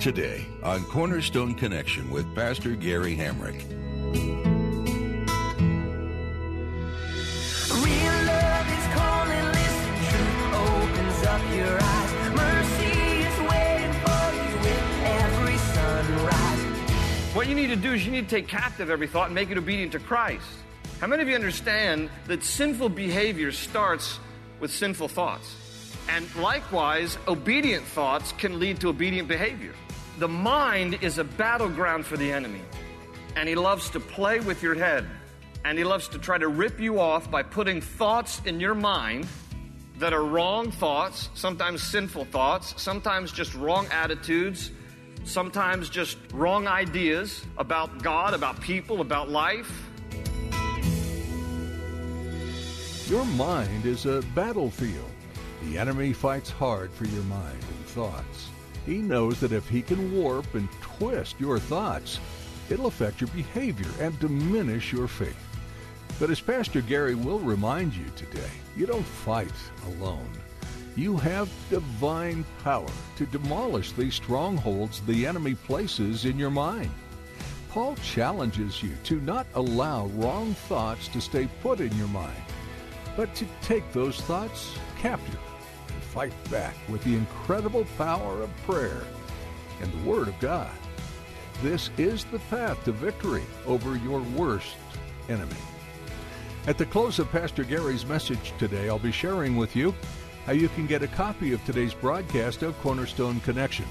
Today on Cornerstone Connection with Pastor Gary Hamrick. Real love is calling, listen, truth opens up your eyes. Mercy is waiting for you with every sunrise. What you need to do is you need to take captive every thought and make it obedient to Christ. How many of you understand that sinful behavior starts with sinful thoughts? And likewise, obedient thoughts can lead to obedient behavior. The mind is a battleground for the enemy, and he loves to play with your head, and he loves to try to rip you off by putting thoughts in your mind that are wrong thoughts, sometimes sinful thoughts, sometimes just wrong attitudes, sometimes just wrong ideas about God, about people, about life. Your mind is a battlefield. The enemy fights hard for your mind and thoughts. He knows that if he can warp and twist your thoughts, it'll affect your behavior and diminish your faith. But as Pastor Gary will remind you today, you don't fight alone. You have divine power to demolish these strongholds the enemy places in your mind. Paul challenges you to not allow wrong thoughts to stay put in your mind, but to take those thoughts captive fight back with the incredible power of prayer and the Word of God. This is the path to victory over your worst enemy. At the close of Pastor Gary's message today, I'll be sharing with you how you can get a copy of today's broadcast of Cornerstone Connection.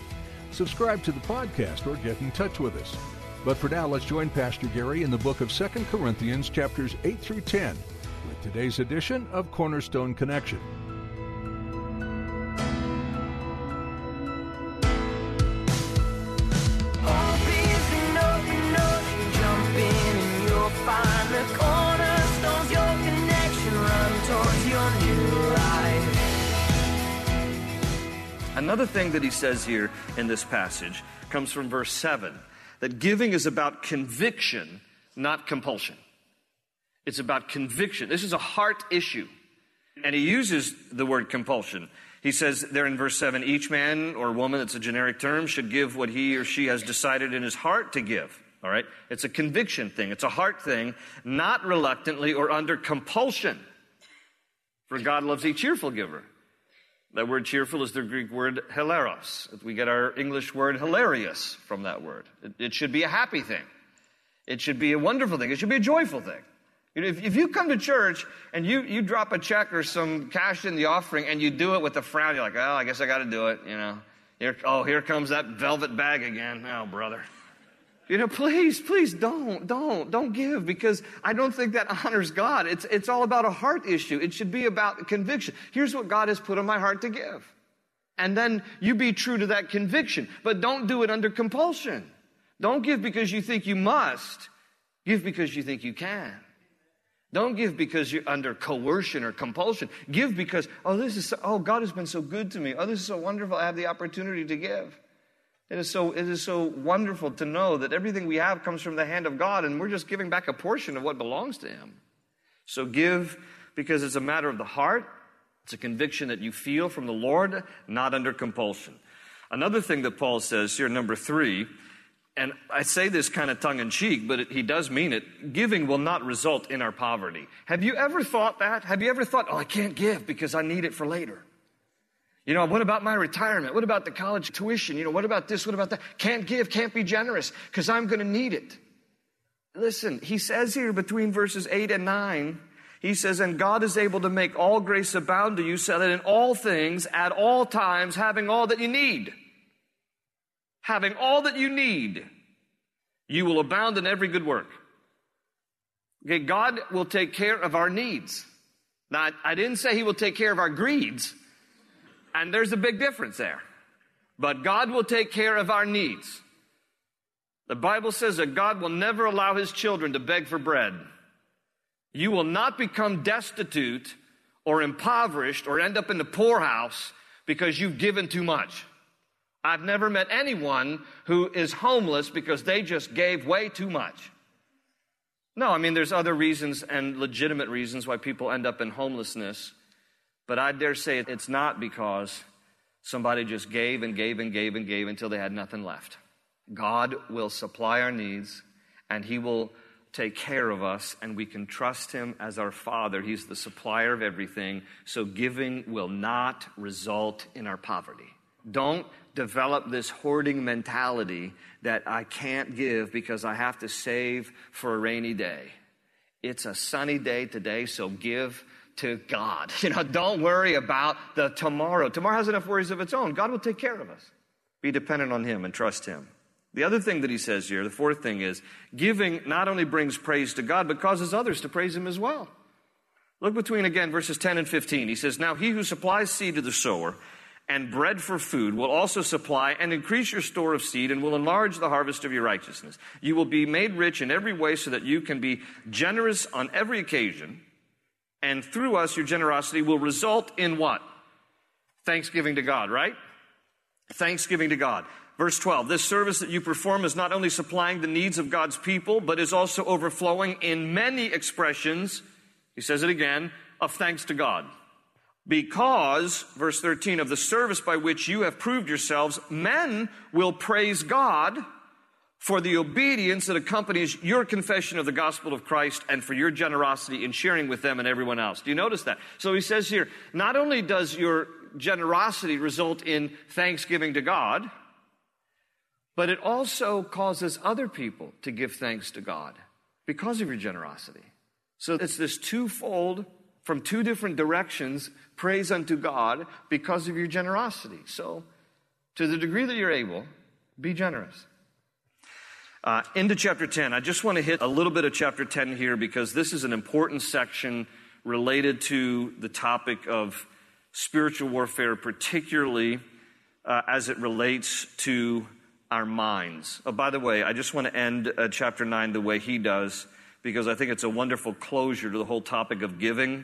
Subscribe to the podcast or get in touch with us. But for now, let's join Pastor Gary in the book of 2 Corinthians, chapters 8 through 10, with today's edition of Cornerstone Connection. Another thing that he says here in this passage comes from verse 7 that giving is about conviction, not compulsion. It's about conviction. This is a heart issue. And he uses the word compulsion. He says there in verse 7 each man or woman, it's a generic term, should give what he or she has decided in his heart to give. All right? It's a conviction thing, it's a heart thing, not reluctantly or under compulsion. For God loves a cheerful giver. That word cheerful is the Greek word hilaros. We get our English word hilarious from that word. It, it, should be a happy thing. It should be a wonderful thing. It should be a joyful thing. You know, if, if, you come to church and you, you drop a check or some cash in the offering and you do it with a frown, you're like, oh, I guess I got to do it, you know. Here, oh, here comes that velvet bag again. Oh, brother. You know, please, please don't, don't, don't give because I don't think that honors God. It's, it's all about a heart issue. It should be about conviction. Here's what God has put on my heart to give. And then you be true to that conviction, but don't do it under compulsion. Don't give because you think you must. Give because you think you can. Don't give because you're under coercion or compulsion. Give because, oh, this is, so, oh, God has been so good to me. Oh, this is so wonderful. I have the opportunity to give. It is so, it is so wonderful to know that everything we have comes from the hand of God and we're just giving back a portion of what belongs to Him. So give because it's a matter of the heart. It's a conviction that you feel from the Lord, not under compulsion. Another thing that Paul says here, number three, and I say this kind of tongue in cheek, but it, he does mean it. Giving will not result in our poverty. Have you ever thought that? Have you ever thought, oh, I can't give because I need it for later? You know, what about my retirement? What about the college tuition? You know, what about this? What about that? Can't give, can't be generous because I'm going to need it. Listen, he says here between verses 8 and 9, he says, And God is able to make all grace abound to you so that in all things, at all times, having all that you need, having all that you need, you will abound in every good work. Okay, God will take care of our needs. Now, I didn't say he will take care of our greeds. And there's a big difference there. But God will take care of our needs. The Bible says that God will never allow his children to beg for bread. You will not become destitute or impoverished or end up in the poorhouse because you've given too much. I've never met anyone who is homeless because they just gave way too much. No, I mean, there's other reasons and legitimate reasons why people end up in homelessness. But I dare say it's not because Somebody just gave and gave and gave and gave until they had nothing left. God will supply our needs and He will take care of us, and we can trust Him as our Father. He's the supplier of everything, so giving will not result in our poverty. Don't develop this hoarding mentality that I can't give because I have to save for a rainy day. It's a sunny day today, so give to God. You know, don't worry about the tomorrow. Tomorrow has enough worries of its own. God will take care of us. Be dependent on Him and trust Him. The other thing that he says here, the fourth thing is giving not only brings praise to God, but causes others to praise him as well. Look between again verses 10 and 15. He says, Now he who supplies seed to the sower and bread for food will also supply and increase your store of seed and will enlarge the harvest of your righteousness. You will be made rich in every way so that you can be generous on every occasion. And through us, your generosity will result in what? Thanksgiving to God, right? Thanksgiving to God. Verse 12, this service that you perform is not only supplying the needs of God's people, but is also overflowing in many expressions, he says it again, of thanks to God. Because, verse 13, of the service by which you have proved yourselves, men will praise God for the obedience that accompanies your confession of the gospel of Christ and for your generosity in sharing with them and everyone else. Do you notice that? So he says here, not only does your generosity result in thanksgiving to God, but it also causes other people to give thanks to God because of your generosity. So it's this twofold, from two different directions, praise unto God because of your generosity. So, to the degree that you're able, be generous. Uh, into chapter 10. I just want to hit a little bit of chapter 10 here because this is an important section related to the topic of spiritual warfare, particularly uh, as it relates to our minds. Oh, by the way, I just want to end uh, chapter 9 the way he does because I think it's a wonderful closure to the whole topic of giving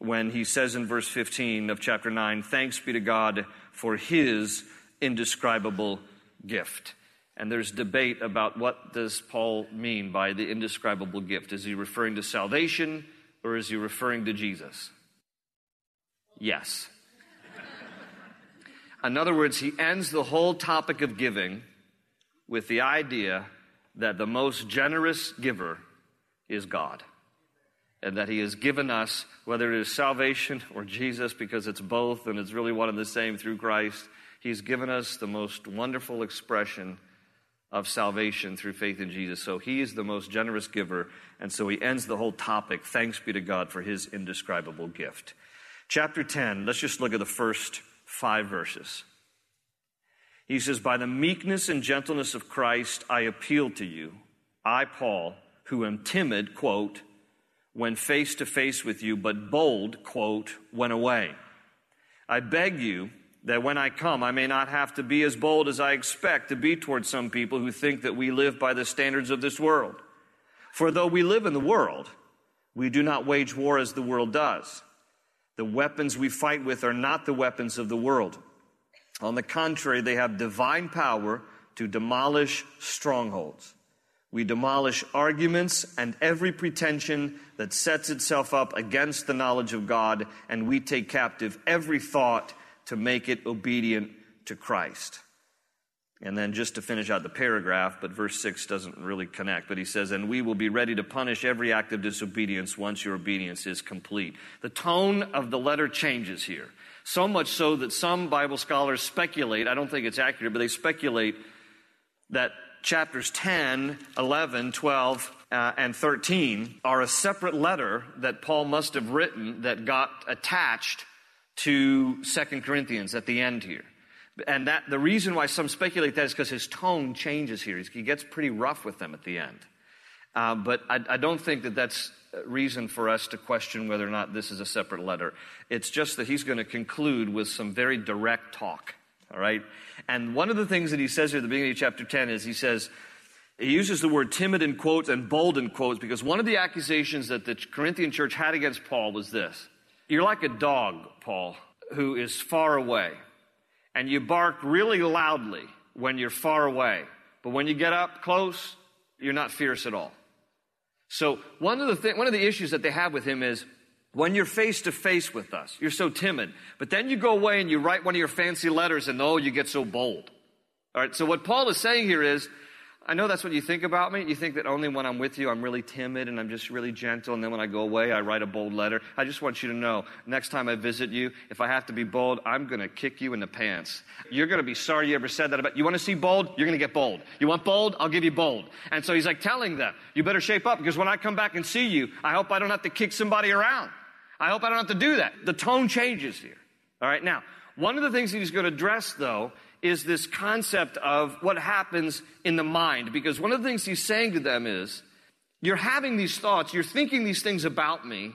when he says in verse 15 of chapter 9, Thanks be to God for his indescribable gift. And there's debate about what does Paul mean by the indescribable gift. Is he referring to salvation or is he referring to Jesus? Yes. In other words, he ends the whole topic of giving with the idea that the most generous giver is God. And that He has given us, whether it is salvation or Jesus, because it's both and it's really one and the same through Christ, He's given us the most wonderful expression of salvation through faith in Jesus. So He is the most generous giver. And so He ends the whole topic thanks be to God for His indescribable gift. Chapter 10, let's just look at the first five verses. He says, By the meekness and gentleness of Christ, I appeal to you, I, Paul, who am timid, quote, when face to face with you, but bold, quote, when away. I beg you that when I come, I may not have to be as bold as I expect to be towards some people who think that we live by the standards of this world. For though we live in the world, we do not wage war as the world does. The weapons we fight with are not the weapons of the world. On the contrary, they have divine power to demolish strongholds. We demolish arguments and every pretension that sets itself up against the knowledge of God, and we take captive every thought to make it obedient to Christ. And then just to finish out the paragraph, but verse 6 doesn't really connect, but he says, And we will be ready to punish every act of disobedience once your obedience is complete. The tone of the letter changes here. So much so that some Bible scholars speculate, I don't think it's accurate, but they speculate that chapters 10, 11, 12, uh, and 13 are a separate letter that Paul must have written that got attached to Second Corinthians at the end here. And that the reason why some speculate that is because his tone changes here. He gets pretty rough with them at the end. Uh, but I, I don't think that that's reason for us to question whether or not this is a separate letter. It's just that he's going to conclude with some very direct talk. All right? And one of the things that he says here at the beginning of chapter 10 is he says, he uses the word timid in quotes and bold in quotes because one of the accusations that the Corinthian church had against Paul was this You're like a dog, Paul, who is far away. And you bark really loudly when you're far away. But when you get up close, you're not fierce at all. So one of the th- one of the issues that they have with him is when you're face to face with us, you're so timid. But then you go away and you write one of your fancy letters and oh, you get so bold. All right. So what Paul is saying here is, I know that's what you think about me. You think that only when I'm with you, I'm really timid and I'm just really gentle. And then when I go away, I write a bold letter. I just want you to know next time I visit you, if I have to be bold, I'm going to kick you in the pants. You're going to be sorry you ever said that about, you want to see bold? You're going to get bold. You want bold? I'll give you bold. And so he's like telling them, you better shape up because when I come back and see you, I hope I don't have to kick somebody around. I hope I don't have to do that. The tone changes here. All right. Now, one of the things he's going to address though is this concept of what happens in the mind. Because one of the things he's saying to them is, you're having these thoughts, you're thinking these things about me.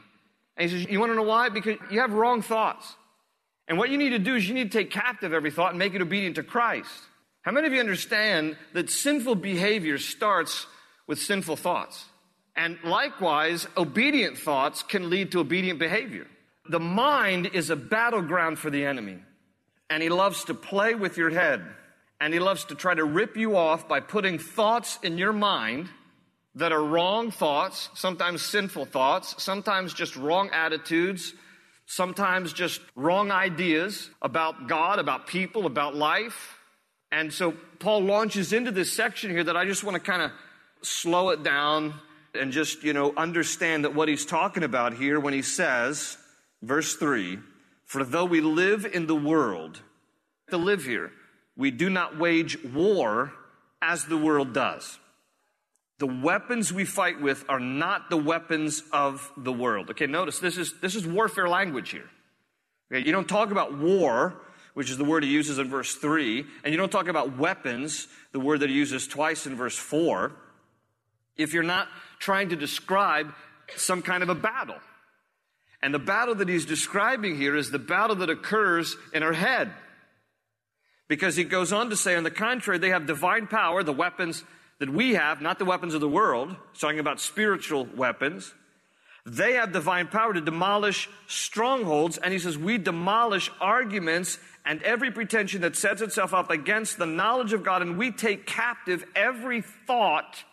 And he says, You want to know why? Because you have wrong thoughts. And what you need to do is you need to take captive every thought and make it obedient to Christ. How many of you understand that sinful behavior starts with sinful thoughts? And likewise, obedient thoughts can lead to obedient behavior. The mind is a battleground for the enemy and he loves to play with your head. And he loves to try to rip you off by putting thoughts in your mind that are wrong thoughts, sometimes sinful thoughts, sometimes just wrong attitudes, sometimes just wrong ideas about God, about people, about life. And so Paul launches into this section here that I just want to kind of slow it down and just, you know, understand that what he's talking about here when he says, verse 3, for though we live in the world, to live here, we do not wage war as the world does. The weapons we fight with are not the weapons of the world. Okay, notice this is, this is warfare language here. Okay, you don't talk about war, which is the word he uses in verse 3, and you don't talk about weapons, the word that he uses twice in verse 4, if you're not trying to describe some kind of a battle. And the battle that he's describing here is the battle that occurs in our head. Because he goes on to say, on the contrary, they have divine power, the weapons that we have, not the weapons of the world, he's talking about spiritual weapons. They have divine power to demolish strongholds. And he says, we demolish arguments and every pretension that sets itself up against the knowledge of God. And we take captive every thought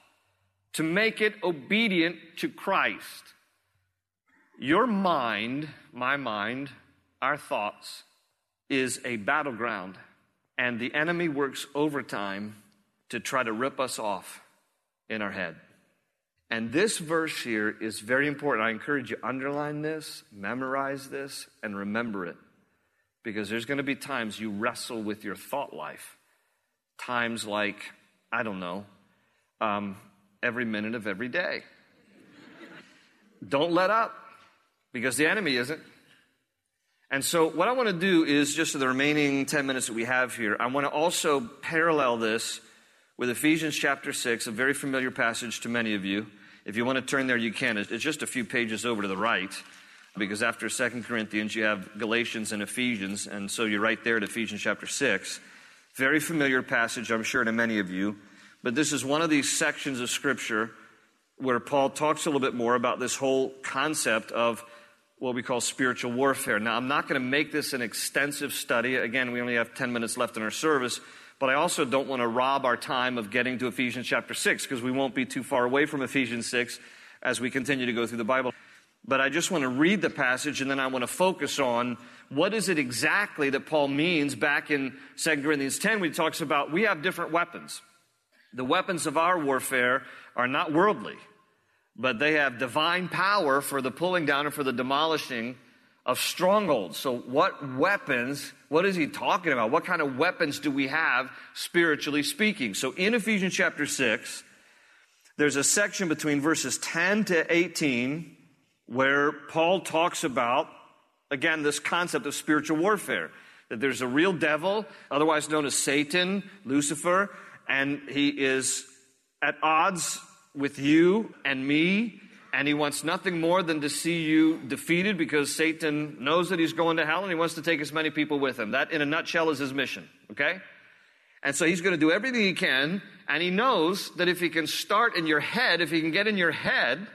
to make it obedient to Christ. Your mind, my mind, our thoughts, is a battleground, and the enemy works overtime to try to rip us off in our head. And this verse here is very important. I encourage you underline this, memorize this, and remember it. Because there's going to be times you wrestle with your thought life. Times like, I don't know, um, every minute of every day. Don't let up because the enemy isn't. And so, what I want to do is just the remaining 10 minutes that we have here, I want to also parallel this with Ephesians chapter 6, a very familiar passage to many of you. If you want to turn there, you can. It's just a few pages over to the right, because after 2 Corinthians, you have Galatians and Ephesians, and so you're right there at Ephesians chapter 6. Very familiar passage, I'm sure, to many of you. But this is one of these sections of Scripture where Paul talks a little bit more about this whole concept of what we call spiritual warfare. Now, I'm not going to make this an extensive study. Again, we only have 10 minutes left in our service, but I also don't want to rob our time of getting to Ephesians chapter 6 because we won't be too far away from Ephesians 6 as we continue to go through the Bible. But I just want to read the passage and then I want to focus on what is it exactly that Paul means back in 2 Corinthians 10 when he talks about we have different weapons. The weapons of our warfare are not worldly but they have divine power for the pulling down and for the demolishing of strongholds. So, what weapons, what is he talking about? What kind of weapons do we have spiritually speaking? So, in Ephesians chapter 6, there's a section between verses 10 to 18 where Paul talks about, again, this concept of spiritual warfare. That there's a real devil, otherwise known as Satan, Lucifer, and he is at odds with you and me, and he wants nothing more than to see you defeated because Satan knows that he's going to hell and he wants to take as many people with him. That, in a nutshell, is his mission, okay? And so he's going to do everything he can, and he knows that if he can start in your head, if he can get in your head,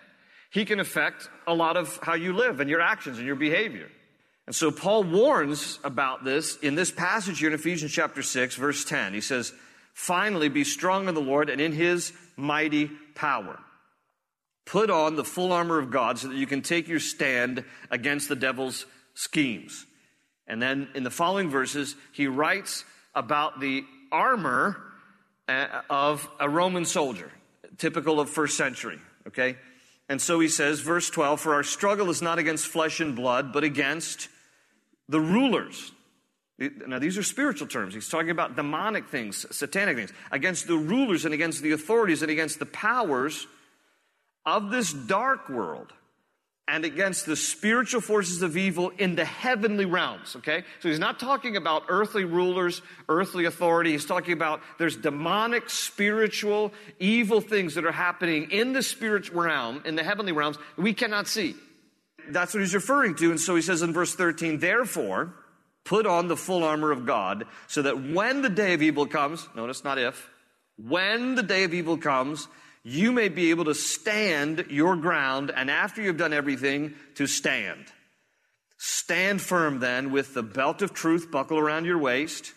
he can affect a lot of how you live and your actions and your behavior. And so Paul warns about this in this passage here in Ephesians chapter 6, verse 10. He says, Finally, be strong in the Lord and in his mighty power. Put on the full armor of God so that you can take your stand against the devil's schemes. And then in the following verses, he writes about the armor uh, of a Roman soldier, typical of first century, okay? And so he says, verse 12, for our struggle is not against flesh and blood, but against the rulers. Now, these are spiritual terms. He's talking about demonic things, satanic things, against the rulers and against the authorities and against the powers of this dark world and against the spiritual forces of evil in the heavenly realms, okay? So he's not talking about earthly rulers, earthly authority. He's talking about there's demonic, spiritual, evil things that are happening in the spiritual realm, in the heavenly realms, we cannot see. That's what he's referring to. And so he says in verse 13, therefore, put on the full armor of God so that when the day of evil comes, notice not if, when the day of evil comes, you may be able to stand your ground, and after you've done everything, to stand. Stand firm then with the belt of truth buckled around your waist,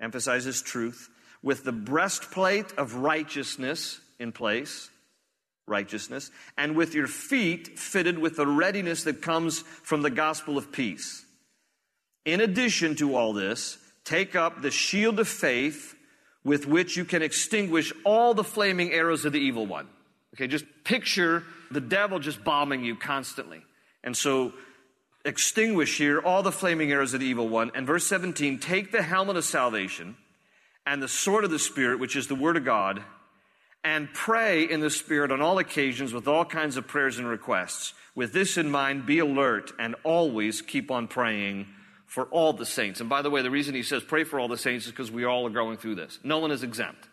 emphasizes truth, with the breastplate of righteousness in place, righteousness, and with your feet fitted with the readiness that comes from the gospel of peace. In addition to all this, take up the shield of faith with which you can extinguish all the flaming arrows of the evil one. Okay, just picture the devil just bombing you constantly. And so extinguish here all the flaming arrows of the evil one. And verse 17, take the helmet of salvation and the sword of the Spirit, which is the word of God, and pray in the Spirit on all occasions with all kinds of prayers and requests. With this in mind, be alert and always keep on praying for all the saints. And by the way, the reason he says pray for all the saints is because we all are going through this. No one is exempt.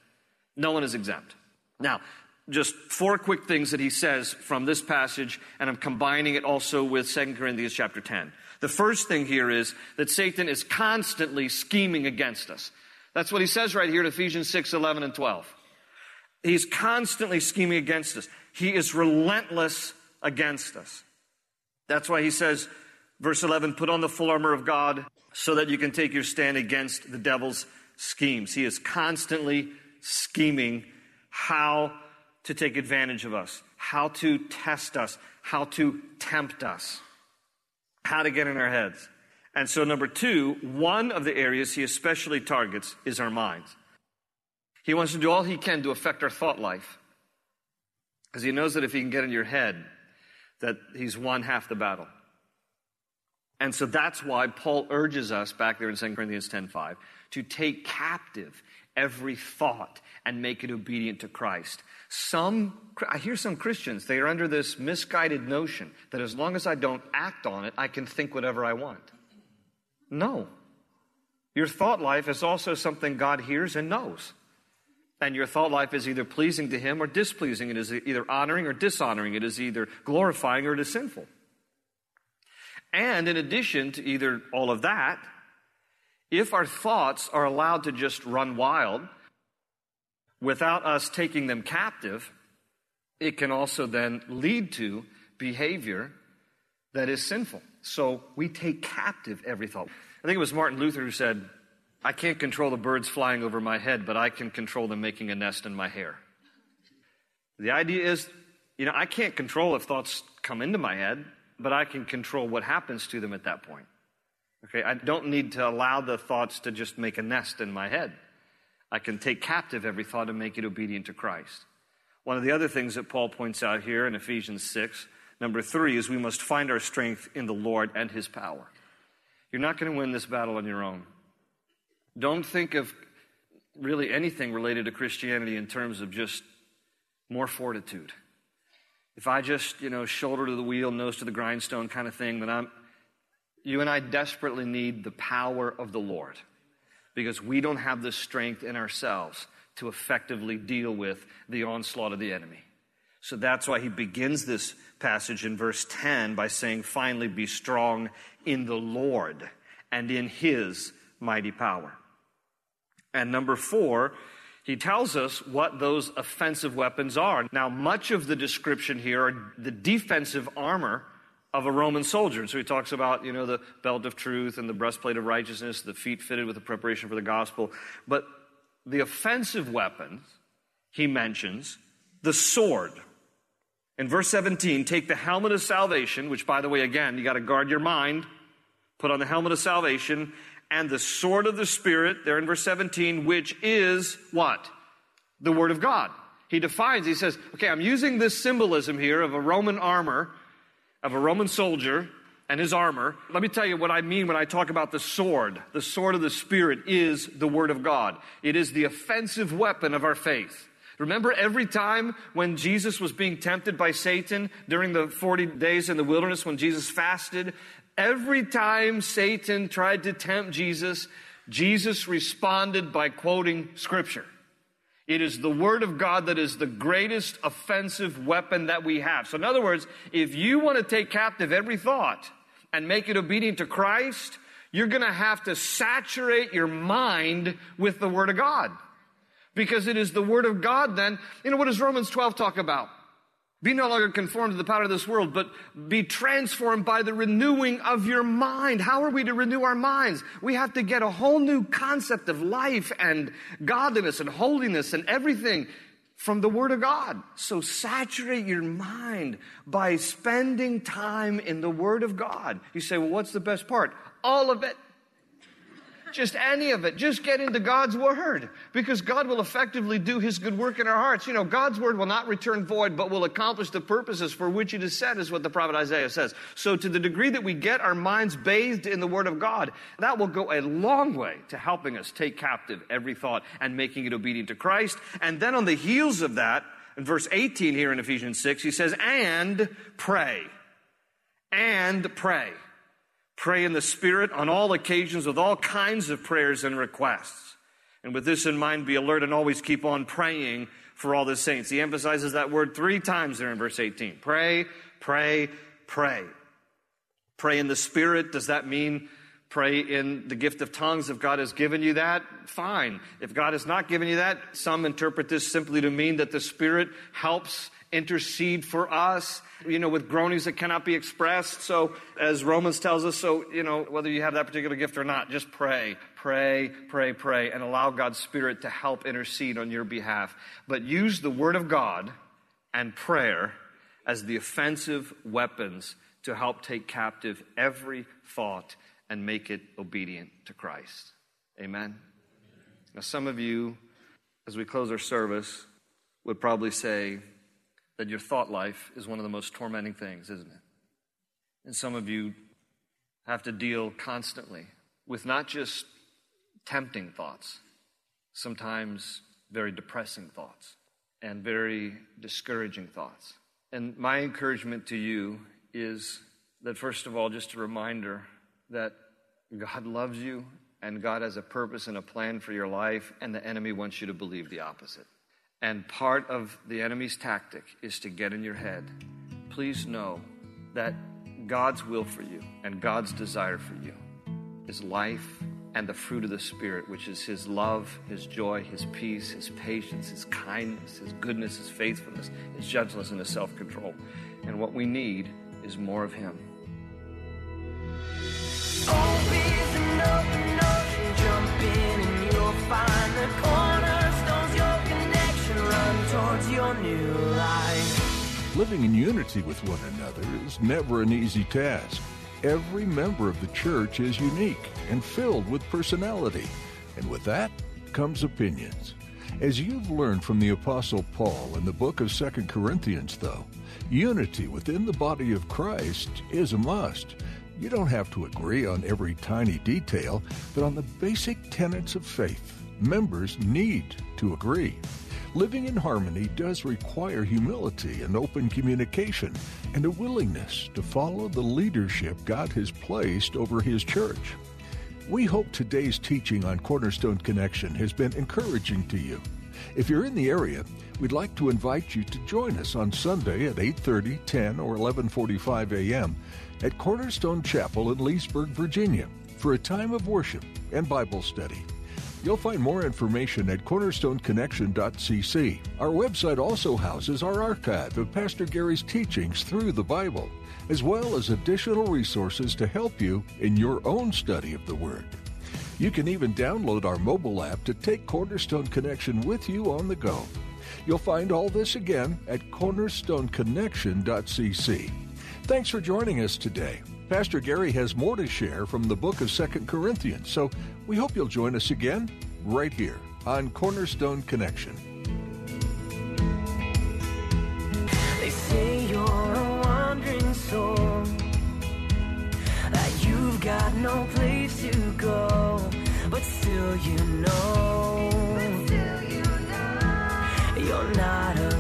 No one is exempt. Now, just four quick things that he says from this passage, and I'm combining it also with 2 Corinthians chapter 10. The first thing here is that Satan is constantly scheming against us. That's what he says right here in Ephesians 6, 11, and 12. He's constantly scheming against us. He is relentless against us. That's why he says, Verse 11, put on the full armor of God so that you can take your stand against the devil's schemes. He is constantly scheming how to take advantage of us, how to test us, how to tempt us, how to get in our heads. And so, number two, one of the areas he especially targets is our minds. He wants to do all he can to affect our thought life. Because he knows that if he can get in your head, that he's won half the battle. And so that's why Paul urges us back there in 2 Corinthians 10:5 to take captive every thought and make it obedient to Christ. Some I hear some Christians, they are under this misguided notion that as long as I don't act on it, I can think whatever I want. No. Your thought life is also something God hears and knows. And your thought life is either pleasing to Him or displeasing. It is either honoring or dishonoring. It is either glorifying or it is sinful. And in addition to either all of that, if our thoughts are allowed to just run wild without us taking them captive, it can also then lead to behavior that is sinful. So we take captive every thought. I think it was Martin Luther who said, I can't control the birds flying over my head, but I can control them making a nest in my hair. The idea is, you know, I can't control if thoughts come into my head but I can control what happens to them at that point. Okay, I don't need to allow the thoughts to just make a nest in my head. I can take captive every thought and make it obedient to Christ. One of the other things that Paul points out here in Ephesians 6, number three, is we must find our strength in the Lord and his power. You're not going to win this battle on your own. Don't think of really anything related to Christianity in terms of just more fortitude if I just, you know, shoulder to the wheel, nose to the grindstone kind of thing, then I'm, you and I desperately need the power of the Lord because we don't have the strength in ourselves to effectively deal with the onslaught of the enemy. So that's why he begins this passage in verse 10 by saying, finally be strong in the Lord and in his mighty power. And number four, he tells us what those offensive weapons are. Now, much of the description here are the defensive armor of a Roman soldier. And so he talks about, you know, the belt of truth and the breastplate of righteousness, the feet fitted with the preparation for the gospel. But the offensive weapons, he mentions the sword. In verse 17, take the helmet of salvation, which, by the way, again, you got to guard your mind. Put on the helmet of salvation and the sword of the Spirit, there in verse 17, which is what? The Word of God. He defines, he says, okay, I'm using this symbolism here of a Roman armor, of a Roman soldier and his armor. Let me tell you what I mean when I talk about the sword. The sword of the Spirit is the Word of God, it is the offensive weapon of our faith. Remember every time when Jesus was being tempted by Satan during the 40 days in the wilderness when Jesus fasted? Every time Satan tried to tempt Jesus, Jesus responded by quoting scripture. It is the word of God that is the greatest offensive weapon that we have. So in other words, if you want to take captive every thought and make it obedient to Christ, you're going to have to saturate your mind with the word of God. Because it is the word of God then. You know, what does Romans 12 talk about? Be no longer conformed to the pattern of this world, but be transformed by the renewing of your mind. How are we to renew our minds? We have to get a whole new concept of life and godliness and holiness and everything from the Word of God. So saturate your mind by spending time in the Word of God. You say, well, what's the best part? All of it just any of it. Just get into God's Word because God will effectively do His good work in our hearts. You know, God's Word will not return void, but will accomplish the purposes for which it is set, is what the prophet Isaiah says. So, to the degree that we get our minds bathed in the Word of God, that will go a long way to helping us take captive every thought and making it obedient to Christ. And then on the heels of that, in verse 18 here in Ephesians 6, he says, and pray. And pray. Pray in the Spirit on all occasions with all kinds of prayers and requests. And with this in mind, be alert and always keep on praying for all the saints. He emphasizes that word three times there in verse 18. Pray, pray, pray. Pray in the Spirit. Does that mean pray in the gift of tongues? If God has given you that, fine. If God has not given you that, some interpret this simply to mean that the Spirit helps intercede for us, you know, with groanings that cannot be expressed. So, as Romans tells us, so, you know, whether you have that particular gift or not, just pray, pray, pray, pray, and allow God's Spirit to help intercede on your behalf. But use the Word of God and prayer as the offensive weapons to help take captive every thought and make it obedient to Christ. Amen. Now, some of you, as we close our service, would probably say, that your thought life is one of the most tormenting things, isn't it? And some of you have to deal constantly with not just tempting thoughts, sometimes very depressing thoughts and very discouraging thoughts. And my encouragement to you is that, first of all, just a reminder that God loves you and God has a purpose and a plan for your life, and the enemy wants you to believe the opposite. And part of the enemy's tactic is to get in your head. Please know that God's will for you and God's desire for you is life and the fruit of the Spirit, which is His love, His joy, His peace, His patience, His kindness, His goodness, His faithfulness, His gentleness, and His self control. And what we need is more of Him. Towards your new life. Living in unity with one another is never an easy task. Every member of the church is unique and filled with personality, and with that comes opinions. As you've learned from the Apostle Paul in the book of 2 Corinthians, though, unity within the body of Christ is a must. You don't have to agree on every tiny detail, but on the basic tenets of faith, members need to agree. Living in harmony does require humility and open communication and a willingness to follow the leadership God has placed over His church. We hope today's teaching on Cornerstone Connection has been encouraging to you. If you're in the area, we'd like to invite you to join us on Sunday at 8:30, 10, or 11:45 a.m. at Cornerstone Chapel in Leesburg, Virginia, for a time of worship and Bible study. You'll find more information at cornerstoneconnection.cc. Our website also houses our archive of Pastor Gary's teachings through the Bible, as well as additional resources to help you in your own study of the Word. You can even download our mobile app to take Cornerstone Connection with you on the go. You'll find all this again at cornerstoneconnection.cc. Thanks for joining us today. Pastor Gary has more to share from the book of Second Corinthians, so we hope you'll join us again right here on Cornerstone Connection. They say you're a wandering soul, that you've got no place to go, but still you know, but still you know. you're not